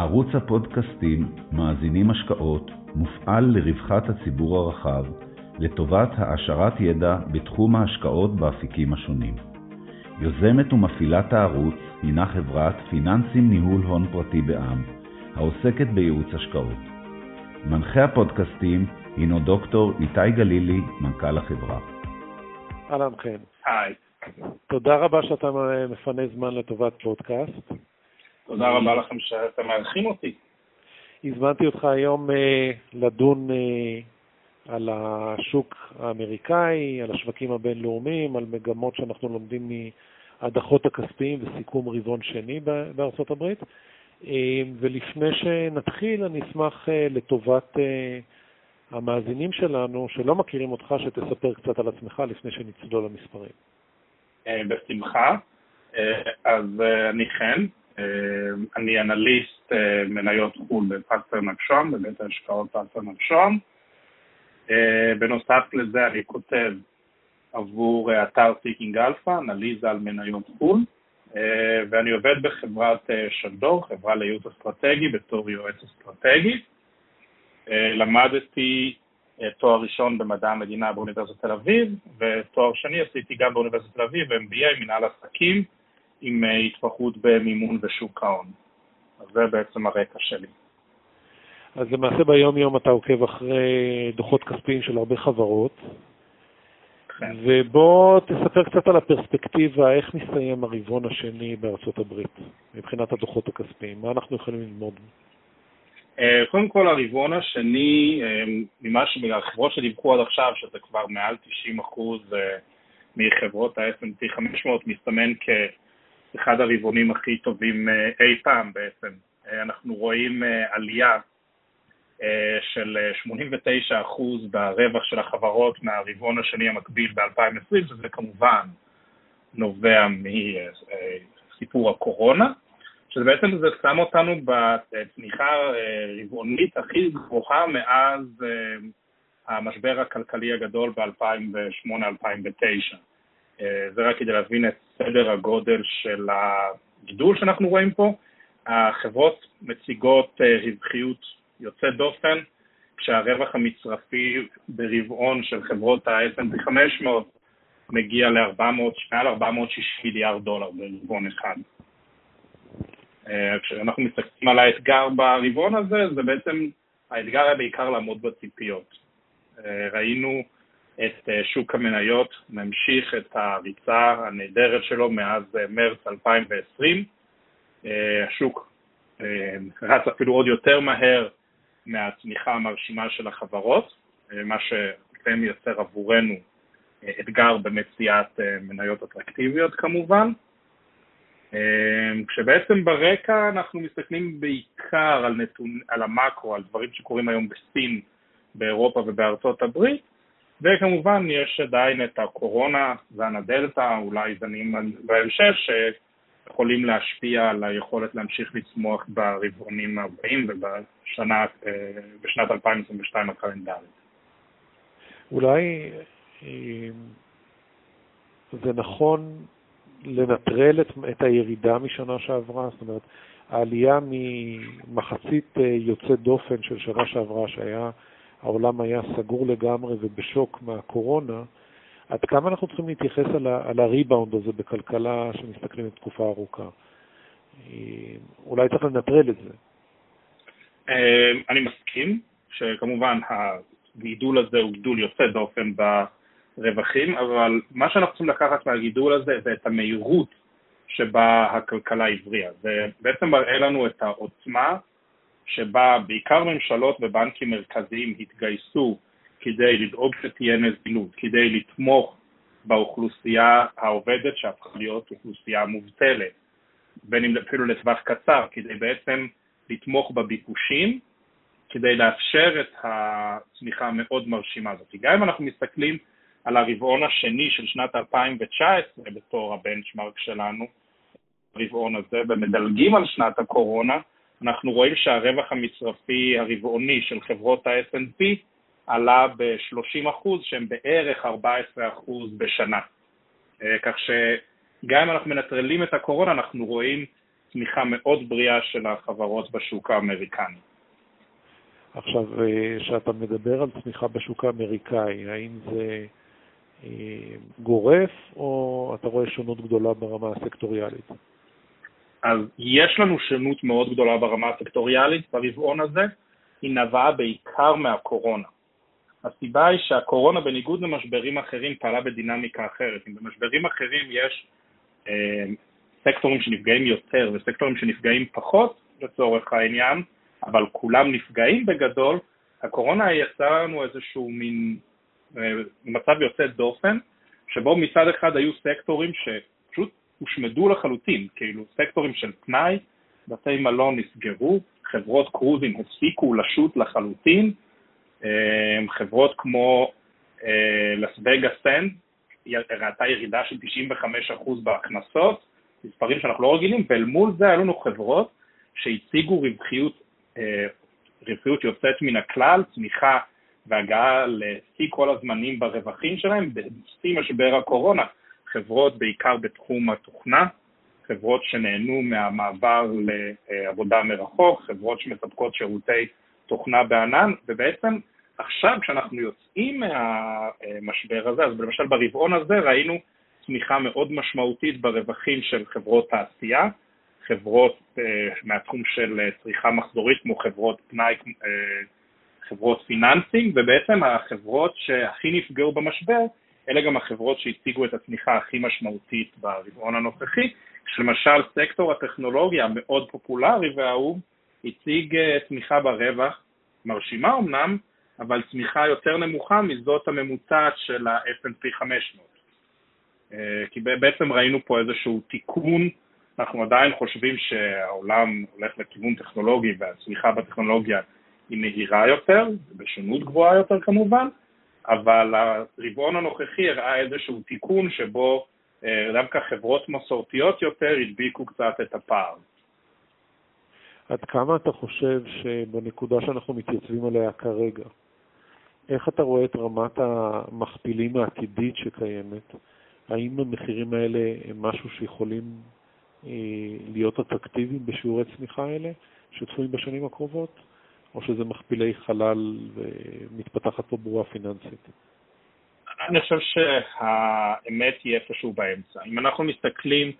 ערוץ הפודקאסטים מאזינים השקעות מופעל לרווחת הציבור הרחב, לטובת העשרת ידע בתחום ההשקעות באפיקים השונים. יוזמת ומפעילת הערוץ הינה חברת פיננסים ניהול הון פרטי בע"מ, העוסקת בייעוץ השקעות. מנחה הפודקאסטים הינו דוקטור איתי גלילי, מנכ"ל החברה. אהלן חן. היי. תודה רבה שאתה מפנה זמן לטובת פודקאסט. תודה רבה לכם שאתם מארחים אותי. הזמנתי אותך היום אה, לדון אה, על השוק האמריקאי, על השווקים הבינלאומיים, על מגמות שאנחנו לומדים מהדחות הכספיים וסיכום רבעון שני בארצות הברית. אה, ולפני שנתחיל, אני אשמח אה, לטובת אה, המאזינים שלנו, שלא מכירים אותך, שתספר קצת על עצמך לפני שנצלול למספרים. אה, בשמחה. אה, אז אה, אני חן, אני אנליסט מניות חו"ל בפסטרנק שוהם, בבית ההשקעות פסטרנק שוהם. בנוסף לזה אני כותב עבור אתר Seeking Alpha, אנליזה על מניות חו"ל, ואני עובד בחברת שלדור, חברה לייעוץ אסטרטגי, בתור יועץ אסטרטגי. למדתי תואר ראשון במדע המדינה באוניברסיטת תל אביב, ותואר שני עשיתי גם באוניברסיטת תל אביב, MBA, מנהל עסקים, עם אה, התמחות במימון ושוק ההון. אז זה בעצם הרקע שלי. אז למעשה ביום-יום אתה עוקב אחרי דוחות כספיים של הרבה חברות, כן. ובוא תספר קצת על הפרספקטיבה, איך מסתיים הרבעון השני בארצות הברית, מבחינת הדוחות הכספיים, מה אנחנו יכולים ללמוד? אה, קודם כל, הרבעון השני, אה, ממה מהחברות שדיווחו עד עכשיו, שזה כבר מעל 90 אחוז אה, מחברות ה-S&P 500, מסתמן כאחד הרבעונים הכי טובים אי פעם בעצם. אנחנו רואים עלייה של 89 אחוז ברווח של החברות מהרבעון השני המקביל ב-2020, שזה כמובן נובע מסיפור הקורונה. שזה בעצם זה שם אותנו בצניחה אה, רבעונית הכי גבוהה מאז אה, המשבר הכלכלי הגדול ב-2008-2009. אה, זה רק כדי להבין את סדר הגודל של הגידול שאנחנו רואים פה. החברות מציגות רווחיות יוצאת דופן, כשהרווח המצרפי ברבעון של חברות ה-S&P 500 מגיע ל-400, מעל 460 מיליארד דולר ברבעון אחד. אה, כשאנחנו מסתכלים על האתגר ברבעון הזה, זה בעצם, האתגר היה בעיקר לעמוד בציפיות. אה, ראינו את אה, שוק המניות ממשיך את הריצה הנהדרת שלו מאז מרץ 2020. השוק רץ אפילו עוד יותר מהר מהצמיחה המרשימה של החברות, מה שכן מייצר עבורנו אתגר במציאת מניות אטרקטיביות כמובן. כשבעצם ברקע אנחנו מסתכלים בעיקר על, נתון, על המקרו, על דברים שקורים היום בסין, באירופה ובארצות הברית, וכמובן יש עדיין את הקורונה, זן הדלתא, אולי זנים בהמשך, שיכולים להשפיע על היכולת להמשיך לצמוח ברבעונים הבאים ובשנת אה, 2022 הקלנדרית. אולי אה, זה נכון לנטרל את, את הירידה משנה שעברה, זאת אומרת, העלייה ממחצית אה, יוצאת דופן של שנה שעברה, שהיה, העולם היה סגור לגמרי ובשוק מהקורונה, עד כמה אנחנו צריכים להתייחס על, ה, על הריבאונד הזה בכלכלה שמסתכלים לתקופה ארוכה? אה, אולי צריך לנטרל את זה. אה, אני מסכים שכמובן הגידול הזה הוא גידול יוצא דופן ב... רווחים, אבל מה שאנחנו צריכים לקחת מהגידול הזה זה את המהירות שבה הכלכלה הבריאה. זה בעצם מראה לנו את העוצמה שבה בעיקר ממשלות ובנקים מרכזיים התגייסו כדי לדאוג שתהיה נזילות, כדי לתמוך באוכלוסייה העובדת שהפכה להיות אוכלוסייה מובטלת, בין אם אפילו לטווח קצר, כדי בעצם לתמוך בביקושים, כדי לאפשר את הצמיחה המאוד מרשימה הזאת. גם אם אנחנו מסתכלים על הרבעון השני של שנת 2019 בתור הבנצ'מרק שלנו, הרבעון הזה, ומדלגים על שנת הקורונה, אנחנו רואים שהרווח המצרפי הרבעוני של חברות ה-S&P עלה ב-30%, שהם בערך 14% בשנה. אה, כך שגם אם אנחנו מנטרלים את הקורונה, אנחנו רואים צמיחה מאוד בריאה של החברות בשוק האמריקני. עכשיו, כשאתה מדבר על צמיחה בשוק האמריקאי, האם זה גורף, או אתה רואה שונות גדולה ברמה הסקטוריאלית? אז יש לנו שונות מאוד גדולה ברמה הסקטוריאלית ברבעון הזה, היא נבעה בעיקר מהקורונה. הסיבה היא שהקורונה, בניגוד למשברים אחרים, פעלה בדינמיקה אחרת. אם במשברים אחרים יש אה, סקטורים שנפגעים יותר וסקטורים שנפגעים פחות, לצורך העניין, אבל כולם נפגעים בגדול, הקורונה יצרה לנו איזשהו מין אה, מצב יוצא דופן, שבו מצד אחד היו סקטורים שפשוט הושמדו לחלוטין, כאילו סקטורים של פנאי, בתי מלון נסגרו, חברות קרוזים הפסיקו לשוט לחלוטין, אה, חברות כמו לס וגאס סנד ראתה ירידה של 95% בהכנסות, מספרים שאנחנו לא רגילים, ואל מול זה היו לנו חברות שהציגו רווחיות, אה, רווחיות יוצאת מן הכלל, צמיחה והגעה לשיא כל הזמנים ברווחים שלהם, בשיא משבר הקורונה, חברות בעיקר בתחום התוכנה, חברות שנהנו מהמעבר לעבודה מרחוק, חברות שמספקות שירותי תוכנה בענן, ובעצם עכשיו כשאנחנו יוצאים מהמשבר הזה, אז למשל ברבעון הזה ראינו צמיחה מאוד משמעותית ברווחים של חברות תעשייה, חברות uh, מהתחום של uh, צריכה מחזורית כמו חברות פנאי, uh, חברות פיננסים, ובעצם החברות שהכי נפגעו במשבר, אלה גם החברות שהציגו את הצמיחה הכי משמעותית ברבעון הנוכחי, שלמשל סקטור הטכנולוגיה המאוד פופולרי והאהוב, הציג צמיחה ברווח, מרשימה אמנם, אבל צמיחה יותר נמוכה מזאת הממוצעת של ה-S&P 500. אה, כי בעצם ראינו פה איזשהו תיקון, אנחנו עדיין חושבים שהעולם הולך לכיוון טכנולוגי והצמיחה בטכנולוגיה היא מהירה יותר, בשונות גבוהה יותר כמובן, אבל הרבעון הנוכחי הראה איזשהו תיקון שבו אה, דווקא חברות מסורתיות יותר הדביקו קצת את הפער. עד כמה אתה חושב שבנקודה שאנחנו מתייצבים עליה כרגע, איך אתה רואה את רמת המכפילים העתידית שקיימת? האם המחירים האלה הם משהו שיכולים אה, להיות אטרקטיביים בשיעורי צמיחה האלה שצפויים בשנים הקרובות, או שזה מכפילי חלל ומתפתחת פה ברורה פיננסית? אני חושב שהאמת היא איפשהו באמצע. אם אנחנו מסתכלים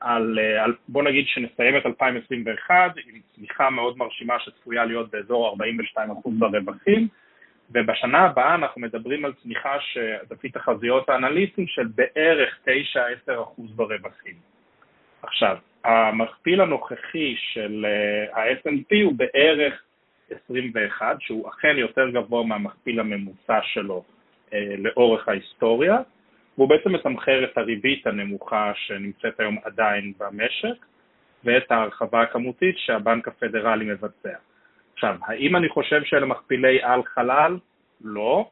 על, על בוא נגיד שנסיים את 2021 עם צמיחה מאוד מרשימה שצפויה להיות באזור 42% ברווחים, ובשנה הבאה אנחנו מדברים על צמיחה שלפי תחזיות האנליסטים של בערך 9-10% ברווחים. עכשיו, המכפיל הנוכחי של אה, ה-S&P הוא בערך 21, שהוא אכן יותר גבוה מהמכפיל הממוצע שלו אה, לאורך ההיסטוריה, והוא בעצם מתמחר את הריבית הנמוכה שנמצאת היום עדיין במשק ואת ההרחבה הכמותית שהבנק הפדרלי מבצע. עכשיו, האם אני חושב שאלה מכפילי על חלל? לא.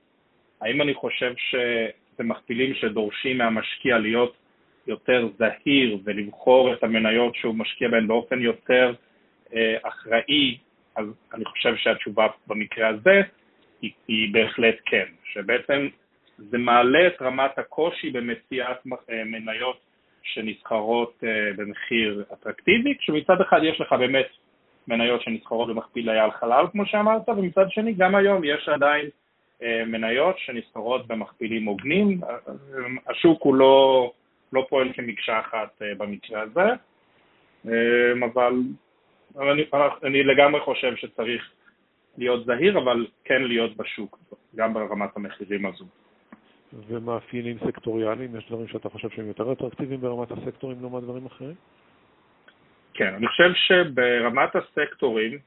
האם אני חושב שזה מכפילים שדורשים מהמשקיע להיות יותר זהיר ולבחור את המניות שהוא משקיע בהן באופן יותר אה, אחראי? אז אני חושב שהתשובה במקרה הזה היא, היא בהחלט כן, שבעצם זה מעלה את רמת הקושי במציאת אה, מניות שנסחרות אה, במחיר אטרקטיבי, כשמצד אחד יש לך באמת מניות שנסחרות במכפיל על חלל, כמו שאמרת, ומצד שני, גם היום יש עדיין אה, מניות שנסחרות במכפילים הוגנים. השוק הוא לא, לא פועל כמקשה אחת במקרה הזה, אה, אבל אני, אני לגמרי חושב שצריך להיות זהיר, אבל כן להיות בשוק, גם ברמת המחירים הזו. ומאפיינים סקטוריאליים, יש דברים שאתה חושב שהם יותר אטרקטיביים ברמת הסקטורים לעומת דברים אחרים? כן, אני חושב שברמת הסקטורים,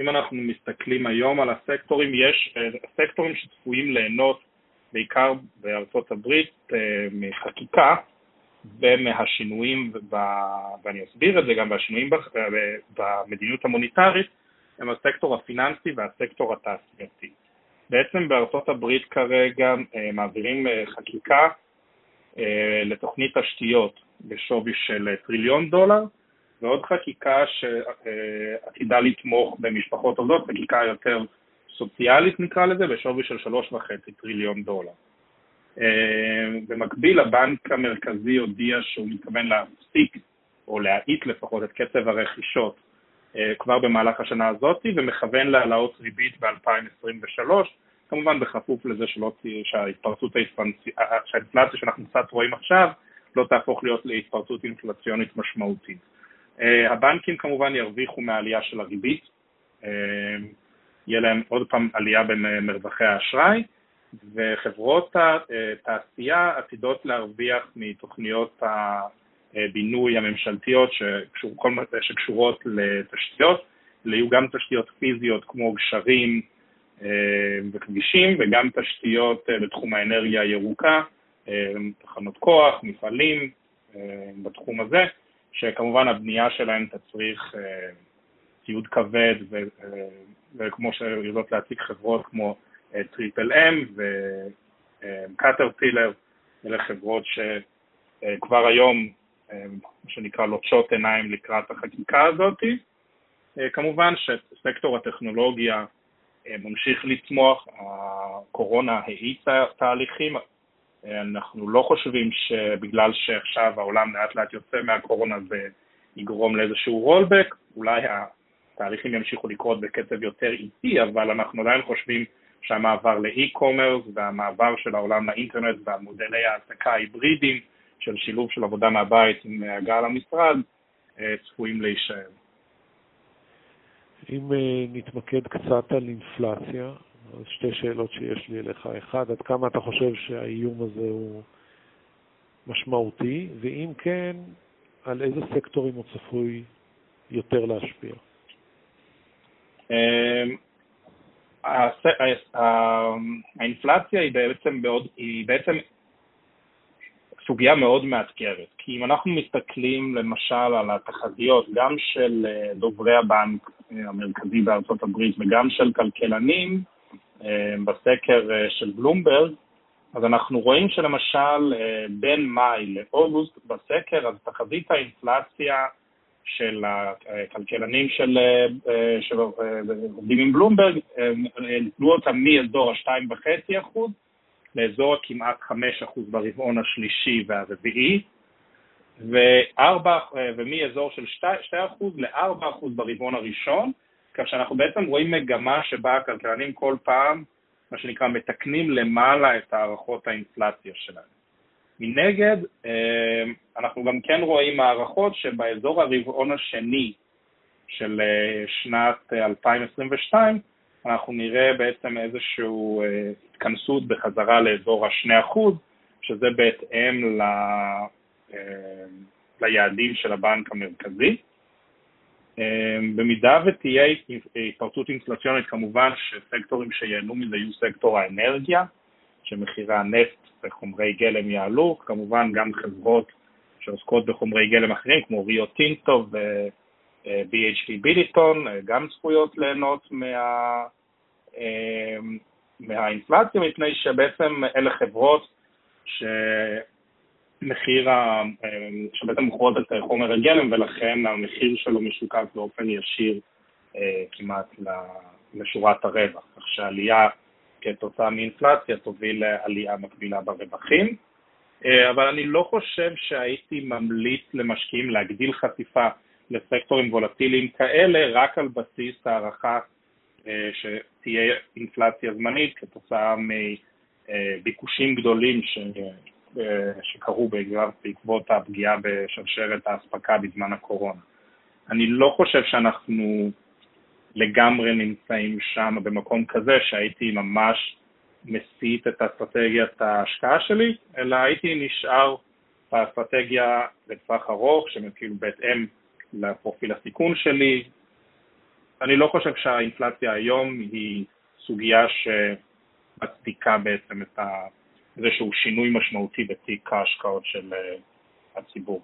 אם אנחנו מסתכלים היום על הסקטורים, יש אה, סקטורים שצפויים ליהנות בעיקר בארצות הברית אה, מחקיקה ומהשינויים, ואני אסביר את זה גם, והשינויים אה, במדיניות המוניטרית, הם הסקטור הפיננסי והסקטור התעשייתי. בעצם בארצות הברית כרגע מעבירים חקיקה לתוכנית תשתיות בשווי של טריליון דולר, ועוד חקיקה שעתידה לתמוך במשפחות עובדות, חקיקה יותר סוציאלית נקרא לזה, בשווי של שלוש וחצי טריליון דולר. אה, במקביל הבנק המרכזי הודיע שהוא מתכוון להפסיק או להאיט לפחות את קצב הרכישות כבר במהלך השנה הזאת, ומכוון להעלאות ריבית ב-2023, כמובן בכפוף לזה שלא תהיה, שההתפרצות שהאינפלציה שאנחנו קצת רואים עכשיו לא תהפוך להיות להתפרצות אינפלציונית משמעותית. הבנקים כמובן ירוויחו מהעלייה של הריבית, יהיה להם עוד פעם עלייה במרווחי האשראי, וחברות התעשייה עתידות להרוויח מתוכניות הבינוי הממשלתיות שקשור, שקשורות לתשתיות, יהיו גם תשתיות פיזיות כמו גשרים וכבישים וגם תשתיות בתחום האנרגיה הירוקה, תחנות כוח, מפעלים בתחום הזה, שכמובן הבנייה שלהם תצריך ציוד כבד וכמו שיודעות להציג חברות כמו Triple M וקטרפילר, אלה חברות שכבר היום, מה שנקרא, לוטשות עיניים לקראת החקיקה הזאת. כמובן שסקטור הטכנולוגיה ממשיך לצמוח, הקורונה האיצה תהליכים, אנחנו לא חושבים שבגלל שעכשיו העולם לאט לאט יוצא מהקורונה זה יגרום לאיזשהו רולבק, אולי התהליכים ימשיכו לקרות בקצב יותר איטי, אבל אנחנו עדיין חושבים שהמעבר לאי-קומרס והמעבר של העולם לאינטרנט והמודלי העסקה ההיברידיים של שילוב של עבודה מהבית עם הגעה למשרד צפויים להישאר. אם נתמקד קצת על אינפלציה, אז שתי שאלות שיש לי אליך. אחד, עד כמה אתה חושב שהאיום הזה הוא משמעותי, ואם כן, על איזה סקטורים הוא צפוי יותר להשפיע? אמ, האינפלציה היא בעצם, בעוד, היא בעצם סוגיה מאוד מאתגרת, כי אם אנחנו מסתכלים למשל על התחזיות גם של אה, דוברי הבנק אה, המרכזי בארצות הברית וגם של כלכלנים אה, בסקר של בלומברג, אז אנחנו רואים שלמשל בין מאי לאוגוסט בסקר, אז תחזית האינפלציה של הכלכלנים של, אה, שעובדים עם בלומברג, נתנו אותם מאזור ה-2.5% לאזור הכמעט 5% ברבעון השלישי והרביעי, ומאזור של 2% ל-4% ברבעון הראשון, כך שאנחנו בעצם רואים מגמה שבה הכלכלנים כל פעם, מה שנקרא, מתקנים למעלה את הערכות האינפלציה שלהם. מנגד, אמ, אנחנו גם כן רואים הערכות שבאזור הרבעון השני של אה, שנת 2022, אנחנו נראה בעצם איזושהי אה, התכנסות בחזרה לאזור ה-2%, שזה בהתאם ל... ליעדים של הבנק המרכזי. אמ, במידה ותהיה התפרצות אינפלציונית, כמובן שסקטורים שייהנו מזה יהיו סקטור האנרגיה, שמחירי הנפט וחומרי גלם יעלו, כמובן גם חברות שעוסקות בחומרי גלם אחרים כמו ריו טינטו ו-BHP ביליטון, גם צפויות ליהנות מה... מהאינפלציה, מפני שבעצם אלה חברות שמחיר, ה... שבעצם מוכרות את חומר הגלם ולכן המחיר שלו משוקף באופן ישיר אה, כמעט לשורת הרווח, כך שעלייה כתוצאה מאינפלציה תוביל לעלייה מקבילה ברווחים. אה, אבל אני לא חושב שהייתי ממליץ למשקיעים להגדיל חשיפה לסקטורים וולטיליים כאלה רק על בסיס הערכה אה, שתהיה אינפלציה זמנית כתוצאה מביקושים גדולים ש... אה, שקרו בעקבות הפגיעה בשרשרת האספקה בזמן הקורונה. אני לא חושב שאנחנו לגמרי נמצאים שם במקום כזה שהייתי ממש מסיט את אסטרטגיית ההשקעה שלי, אלא הייתי נשאר באסטרטגיה לטווח ארוך, שכאילו בהתאם לפרופיל הסיכון שלי. אני לא חושב שהאינפלציה היום היא סוגיה שמצדיקה בעצם את איזשהו שינוי משמעותי בתיק ההשקעות של אה, הציבור.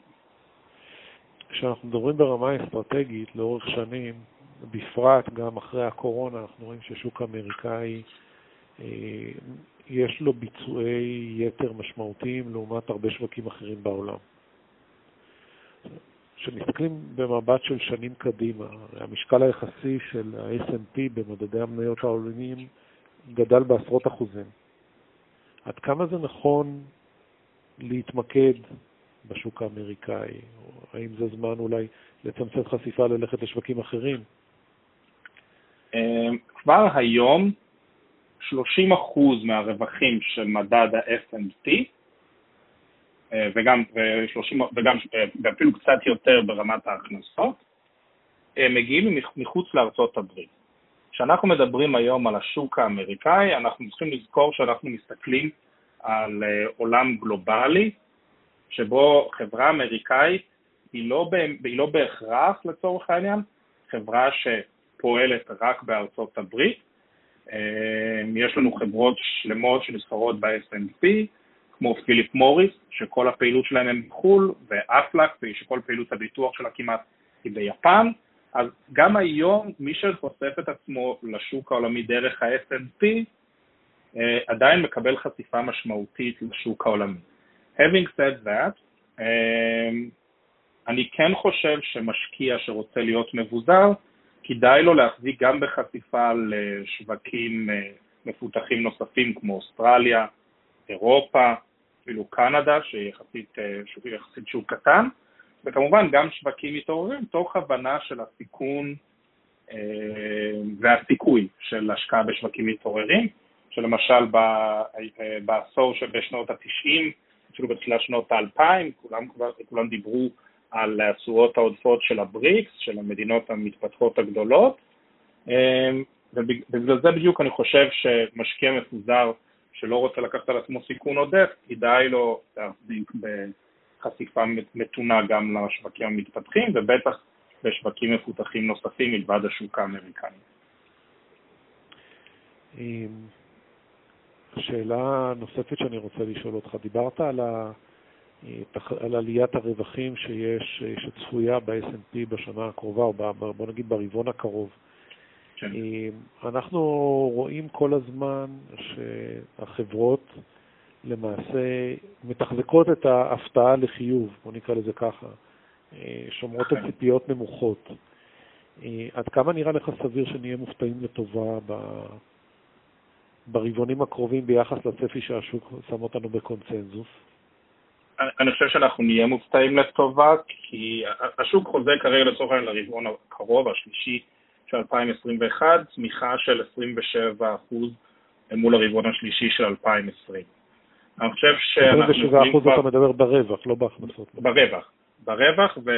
כשאנחנו מדברים ברמה אסטרטגית לאורך שנים, בפרט גם אחרי הקורונה, אנחנו רואים ששוק האמריקאי אה, יש לו ביצועי יתר משמעותיים לעומת הרבה שווקים אחרים בעולם. כשמסתכלים במבט של שנים קדימה, המשקל היחסי של ה-S&P במדדי המניות העולמיים גדל בעשרות אחוזים. עד כמה זה נכון להתמקד בשוק האמריקאי? האם זה זמן אולי לצמצם חשיפה ללכת לשווקים אחרים? כבר היום 30% מהרווחים של מדד ה-S&P, וגם, וגם ואפילו קצת יותר ברמת ההכנסות, מגיעים מחוץ לארצות הברית. כשאנחנו מדברים היום על השוק האמריקאי, אנחנו צריכים לזכור שאנחנו מסתכלים על עולם גלובלי, שבו חברה אמריקאית היא לא, היא לא בהכרח, לצורך העניין, חברה שפועלת רק בארצות הברית. יש לנו חברות שלמות שנסחרות ב-S&P, כמו פיליפ מוריס, שכל הפעילות שלהם הם בחו"ל, ואפלק, שכל פעילות הביטוח שלה כמעט היא ביפן. אז גם היום מי שחושף את עצמו לשוק העולמי דרך ה-S&P, עדיין מקבל חשיפה משמעותית לשוק העולמי. Having said that, אני כן חושב שמשקיע שרוצה להיות מבוזר, כדאי לו להחזיק גם בחשיפה לשווקים מפותחים נוספים כמו אוסטרליה, אירופה, אפילו קנדה, שהיא יחסית, יחסית שוק קטן, וכמובן גם שווקים מתעוררים, תוך הבנה של הסיכון והסיכוי של השקעה בשווקים מתעוררים, שלמשל בעשור שבשנות ה-90, אפילו בתחילת שנות ה-2000, כולם, כולם דיברו על התשואות העודפות של הבריקס, של המדינות המתפתחות הגדולות, ובגלל זה בדיוק אני חושב שמשקיע מפוזר שלא רוצה לקחת על עצמו סיכון עודף, כדאי לו להחזיק בחשיפה מתונה גם לשווקים המתפתחים, ובטח בשווקים מפותחים נוספים מלבד השוק האמריקני. שאלה נוספת שאני רוצה לשאול אותך, דיברת על, ה, על עליית הרווחים שיש, שצפויה ב-S&P בשנה הקרובה, או בוא נגיד ברבעון הקרוב. כן. אנחנו רואים כל הזמן שהחברות למעשה מתחזקות את ההפתעה לחיוב, בוא נקרא לזה ככה, שומרות על ציפיות נמוכות. עד כמה נראה לך סביר שנהיה מופתעים לטובה ברבעונים הקרובים ביחס לצפי שהשוק שם אותנו בקונצנזוס? אני חושב שאנחנו נהיה מופתעים לטובה, כי השוק חוזה כרגע לצורך העניין לרבעון הקרוב, השלישי של 2021, צמיחה של 27% מול הרבעון השלישי של 2020. אני חושב שאנחנו... 27% כבר... אתה מדבר ברווח, לא בהכנסות. ברווח. ברווח, ו...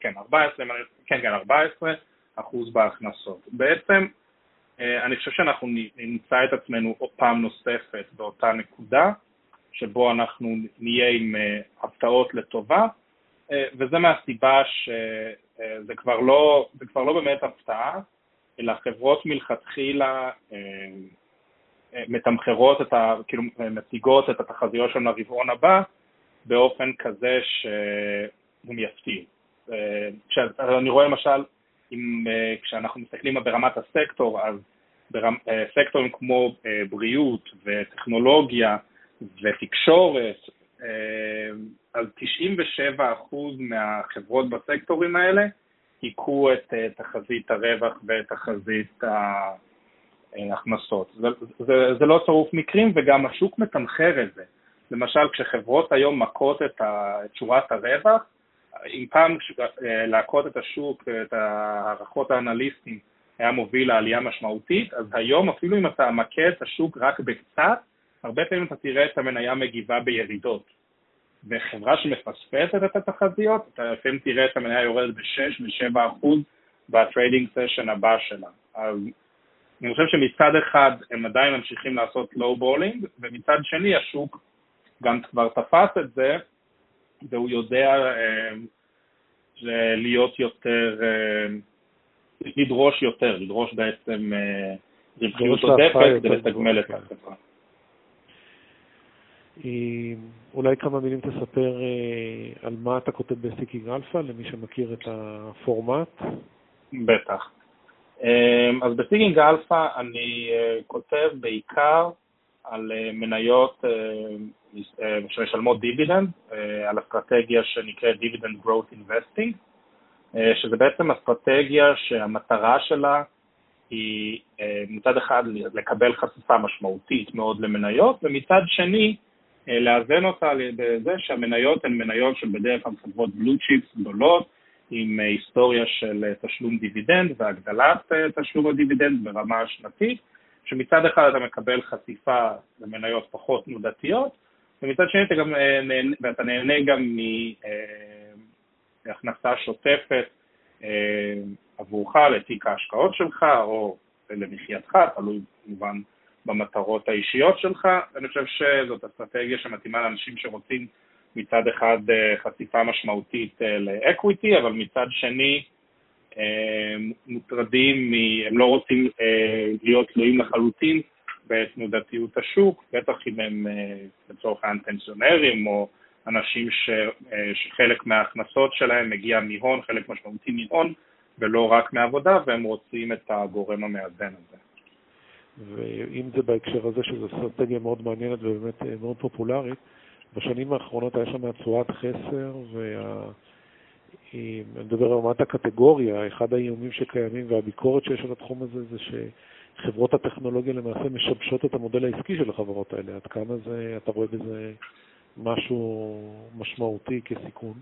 כן, 14, כן, כן, 14 אחוז בהכנסות. בעצם, אני חושב שאנחנו נמצא את עצמנו פעם נוספת באותה נקודה, שבו אנחנו נהיה עם הפתעות לטובה, וזה מהסיבה שזה כבר לא, זה כבר לא באמת הפתעה, אלא חברות מלכתחילה מתמחרות את ה... כאילו מציגות את התחזיות שלנו לרבעון הבא באופן כזה שהם יפתיעו. אני רואה למשל, אם, כשאנחנו מסתכלים ברמת הסקטור, אז ברמ, סקטורים כמו בריאות וטכנולוגיה ותקשורת, אז 97% מהחברות בסקטורים האלה היכו את תחזית הרווח ואת תחזית ההכנסות. זה, זה, זה לא צירוף מקרים, וגם השוק מתמחר את זה. למשל, כשחברות היום מכות את, שורת הרווח, אם פעם להכות את השוק, את הערכות האנליסטים, היה מוביל לעלייה משמעותית, אז היום אפילו אם אתה מכה את השוק רק בקצת, הרבה פעמים אתה תראה את המניה מגיבה בירידות. וחברה שמפספסת את התחזיות, אתה לפעמים תראה את המניה יורדת ב-6 ו-7 אחוז ב trading session הבא שלה. אז אני חושב שמצד אחד הם עדיין ממשיכים לעשות low balling, ומצד שני השוק גם כבר תפס את זה, והוא יודע אה, להיות יותר, אה, לדרוש יותר, לדרוש בעצם אה, רווחיות עודפת כדי לתגמל את החברה. אולי כמה מילים תספר על מה אתה כותב ב Seeking Alpha, למי שמכיר את הפורמט. בטח. אז ב Seeking Alpha אני כותב בעיקר על מניות שמשלמות דיבידנד, על אסטרטגיה שנקראת Dividend Growth Investing, שזה בעצם אסטרטגיה שהמטרה שלה היא מצד אחד לקבל חשיפה משמעותית מאוד למניות, ומצד שני לאזן אותה בזה שהמניות הן מניות שבדרך כלל חברות blue chips גדולות, עם היסטוריה של תשלום דיבידנד והגדלת תשלום הדיבידנד ברמה השנתית, שמצד אחד אתה מקבל חשיפה למניות פחות תנודתיות, ומצד שני אתה גם ואתה נהנה גם מהכנסה שוטפת עבורך לתיק ההשקעות שלך, או למחייתך, תלוי כמובן במטרות האישיות שלך. אני חושב שזאת אסטרטגיה שמתאימה לאנשים שרוצים מצד אחד אה, חשיפה משמעותית אה, לאקוויטי, אבל מצד שני אה, מוטרדים, הם לא רוצים להיות תלויים לחלוטין בתנודתיות השוק, בטח אם הם לצורך העניין פנסיונרים או אנשים ש, שחלק מההכנסות שלהם מגיע מהון, חלק משמעותי מהון, ולא רק מעבודה, והם רוצים את הגורם המאזן הזה. ואם זה בהקשר הזה, שזו אסטרטגיה מאוד מעניינת ובאמת אה, מאוד פופולרית, בשנים האחרונות היה שם תשואת חסר, וה... אני מדבר על רמת הקטגוריה, אחד האיומים שקיימים והביקורת שיש על התחום הזה זה שחברות הטכנולוגיה למעשה משבשות את המודל העסקי של החברות האלה. עד כמה זה, אתה רואה בזה משהו משמעותי כסיכון?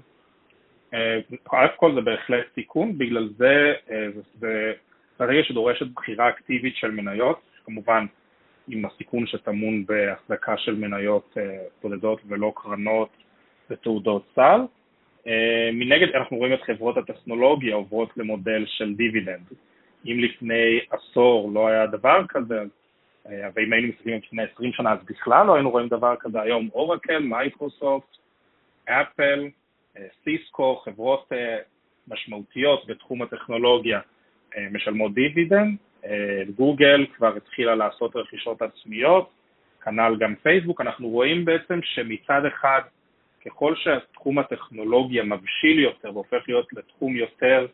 א' כל זה בהחלט סיכון, בגלל זה אה, זה ברגע שדורשת בחירה אקטיבית של מניות, כמובן עם הסיכון שטמון בהחזקה של מניות אה, בודדות ולא קרנות ותעודות סל. אה, מנגד אנחנו רואים את חברות הטכנולוגיה עוברות למודל של דיבידנד. אם לפני עשור לא היה דבר כזה, ואם היינו מסתכלים לפני 20 שנה אז בכלל לא היינו רואים דבר כזה, היום אורקל, מייקרוסופט, אפל, סיסקו, חברות אה, משמעותיות בתחום הטכנולוגיה אה, משלמות דיבידנד, אה, גוגל כבר התחילה לעשות רכישות עצמיות, כנ"ל גם פייסבוק, אנחנו רואים בעצם שמצד אחד ככל שהתחום הטכנולוגיה מבשיל יותר והופך להיות לתחום יותר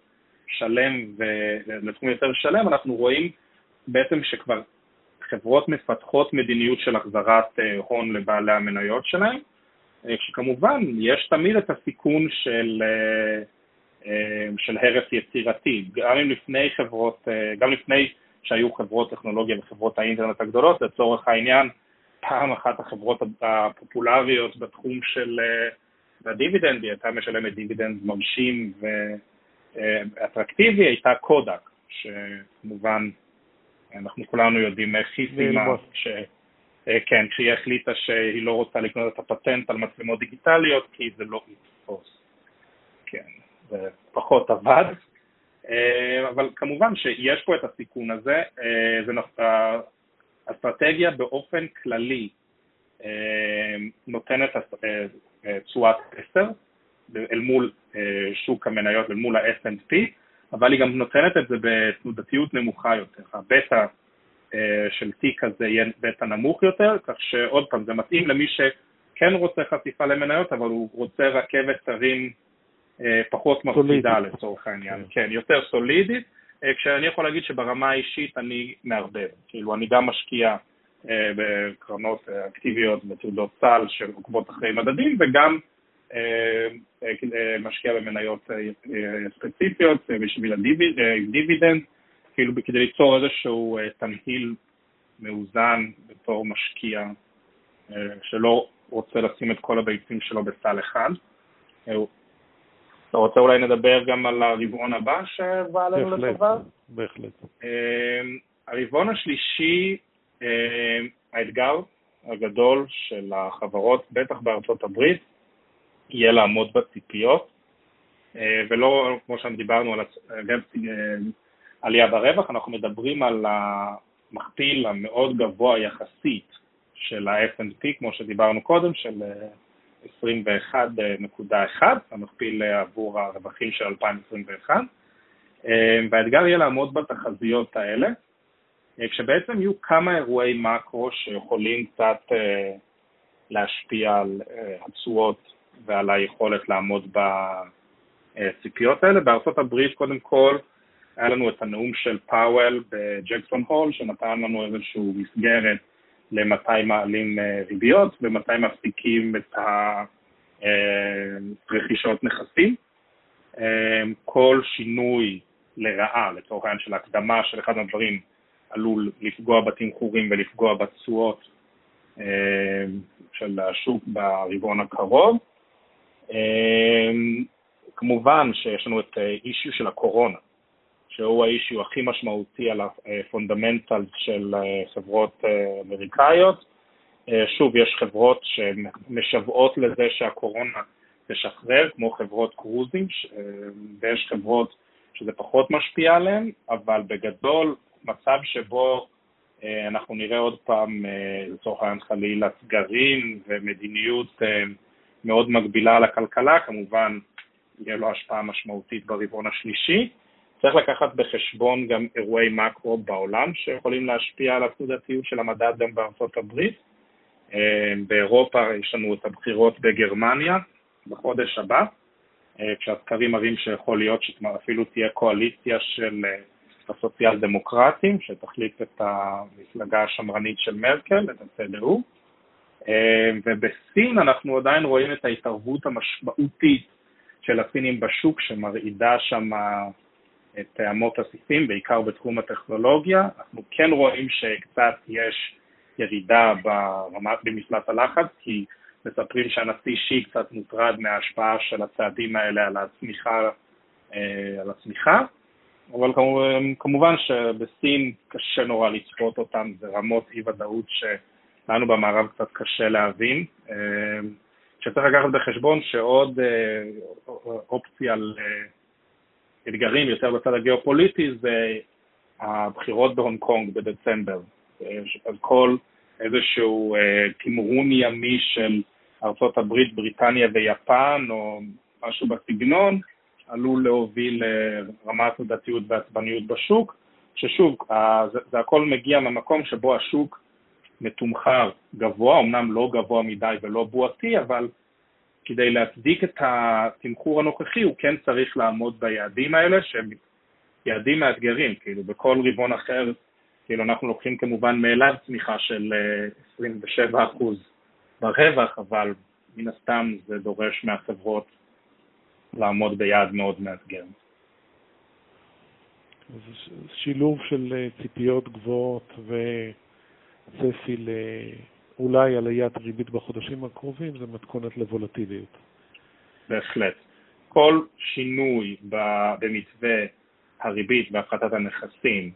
שלם ולתחום יותר שלם, אנחנו רואים בעצם שכבר חברות מפתחות מדיניות של החזרת הון לבעלי המניות שלהם, כשכמובן יש תמיד את הסיכון של, אה, אה, של הרס יצירתי, גם אם לפני חברות, אה, גם לפני שהיו חברות טכנולוגיה וחברות האינטרנט הגדולות, לצורך העניין, פעם אחת החברות הפופולריות בתחום של הדיבידנד, היא הייתה משלמת דיבידנד מרשים ואטרקטיבי, הייתה קודק, שכמובן אנחנו כולנו יודעים איך היא סיימה, אה, כן, כשהיא החליטה שהיא לא רוצה לקנות את הפטנט על מצלמות דיגיטליות, כי זה לא יתפוס. זה פחות עבד. אה, אבל כמובן שיש פה את הסיכון הזה, אה, זה אסטרטגיה באופן כללי נותנת תשואת 10 אל מול שוק המניות, אל מול ה-S&P, אבל היא גם נותנת את זה בתנודתיות נמוכה יותר. הבטא אה, של תיק הזה יהיה בטא נמוך יותר, כך שעוד פעם, זה מתאים למי שכן רוצה חשיפה למניות, אבל הוא רוצה רכבת הרים אה, פחות מפסידה לצורך העניין, כן, כן יותר סולידית, אה, כשאני יכול להגיד שברמה האישית אני מערבב, כאילו אני גם משקיע בקרנות אקטיביות ותעודות סל שעוקבות אחרי מדדים, וגם משקיע במניות ספציפיות בשביל הדיבידנד, כאילו כדי ליצור איזשהו תמהיל מאוזן בתור משקיע שלא רוצה לשים את כל הביצים שלו בסל אחד. אתה רוצה אולי נדבר גם על הרבעון הבא שבא עלינו לטובה? בהחלט. Uh, הרבעון השלישי, uh, האתגר הגדול של החברות, בטח בארצות הברית, יהיה לעמוד בציפיות, uh, ולא כמו שדיברנו על עלייה ברווח, אנחנו מדברים על המכפיל המאוד גבוה יחסית של ה-S&P, כמו שדיברנו קודם, של 21.1, המכפיל עבור הרווחים של 2021, והאתגר יהיה לעמוד בתחזיות האלה, כשבעצם יהיו כמה אירועי מקרו שיכולים קצת להשפיע על התשואות ועל היכולת לעמוד בציפיות האלה. בארצות הברית, קודם כל, היה לנו את הנאום של פאוול בג'קסון הול, שנתן לנו איזושהי מסגרת למתי מעלים אה, ריביות ומתי מפסיקים את הרכישות נכסים. אה, כל שינוי לרעה, לצורך העניין של הקדמה של אחד מהדברים, עלול לפגוע בתמחורים ולפגוע בתשואות של השוק ברבעון הקרוב. כמובן שיש לנו את האישיו של הקורונה, שהוא האישיו הכי משמעותי על הפונדמנטל של חברות אמריקאיות. שוב, יש חברות שמשוועות לזה שהקורונה תשחרר, כמו חברות קרוזים, ויש חברות שזה פחות משפיע עליהן, אבל בגדול, מצב שבו אה, אנחנו נראה עוד פעם, אה, לצורך העניין חלילה, סגרים ומדיניות אה, מאוד מגבילה על הכלכלה, כמובן יהיה לו השפעה משמעותית ברבעון השלישי. צריך לקחת בחשבון גם אירועי מקרו בעולם שיכולים להשפיע על התנודתיות של המדד גם בארצות הברית. באירופה יש לנו את הבחירות בגרמניה בחודש הבא, כשהסקרים מראים שיכול להיות שאפילו תהיה קואליציה של הסוציאל דמוקרטים, שתחליף את המפלגה השמרנית של מרקל, את ה-CDU, אה, ובסין אנחנו עדיין רואים את ההתערבות המשמעותית של הסינים בשוק, שמרעידה שם את אמות הסיסים, בעיקר בתחום הטכנולוגיה. אנחנו כן רואים שקצת יש ירידה ברמת, במפלט הלחץ, כי מספרים שהנשיא שי קצת מוטרד מההשפעה של הצעדים האלה על הצמיחה, אה, על הצמיחה. אבל כמובן שבסין קשה נורא לצפות אותם, זה רמות אי-ודאות שלנו במערב קצת קשה להבין. שצריך לקחת בחשבון שעוד אה, אופציה לאתגרים יותר בצד הגיאופוליטי זה הבחירות בהונג קונג בדצמבר. אז כל איזשהו אה, תמרון ימי של ארצות הברית, בריטניה ויפן, או משהו בסגנון, עלול להוביל לרמת תנודתיות ועצבניות בשוק, ששוב, זה, זה הכל מגיע ממקום שבו השוק מתומחר גבוה, אמנם לא גבוה מדי ולא בועתי, אבל כדי להצדיק את התמחור הנוכחי הוא כן צריך לעמוד ביעדים האלה, שהם יעדים מאתגרים, כאילו בכל רבעון אחר, כאילו אנחנו לוקחים כמובן מאליו צמיחה של 27% ברווח, אבל מן הסתם זה דורש מהחברות לעמוד ביעד מאוד מאתגר. זה שילוב של אה, ציפיות גבוהות וצפי לאולי עליית ריבית בחודשים הקרובים, זה מתכונת לוולטיליות. בהחלט. כל שינוי במתווה הריבית והפחתת הנכסים,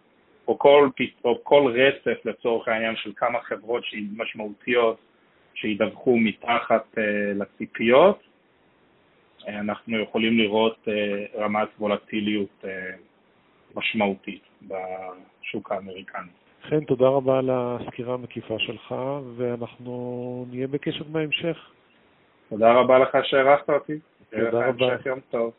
או כל, או כל רצף לצורך העניין של כמה חברות משמעותיות שידווחו מתחת uh, לציפיות, אנחנו יכולים לראות אה, רמת וולטיליות אה, משמעותית בשוק האמריקני. חן, תודה רבה על הסקירה המקיפה שלך, ואנחנו נהיה בקשר בהמשך. תודה רבה לך שהערכת אותי. תודה רבה. המשך יום טוב.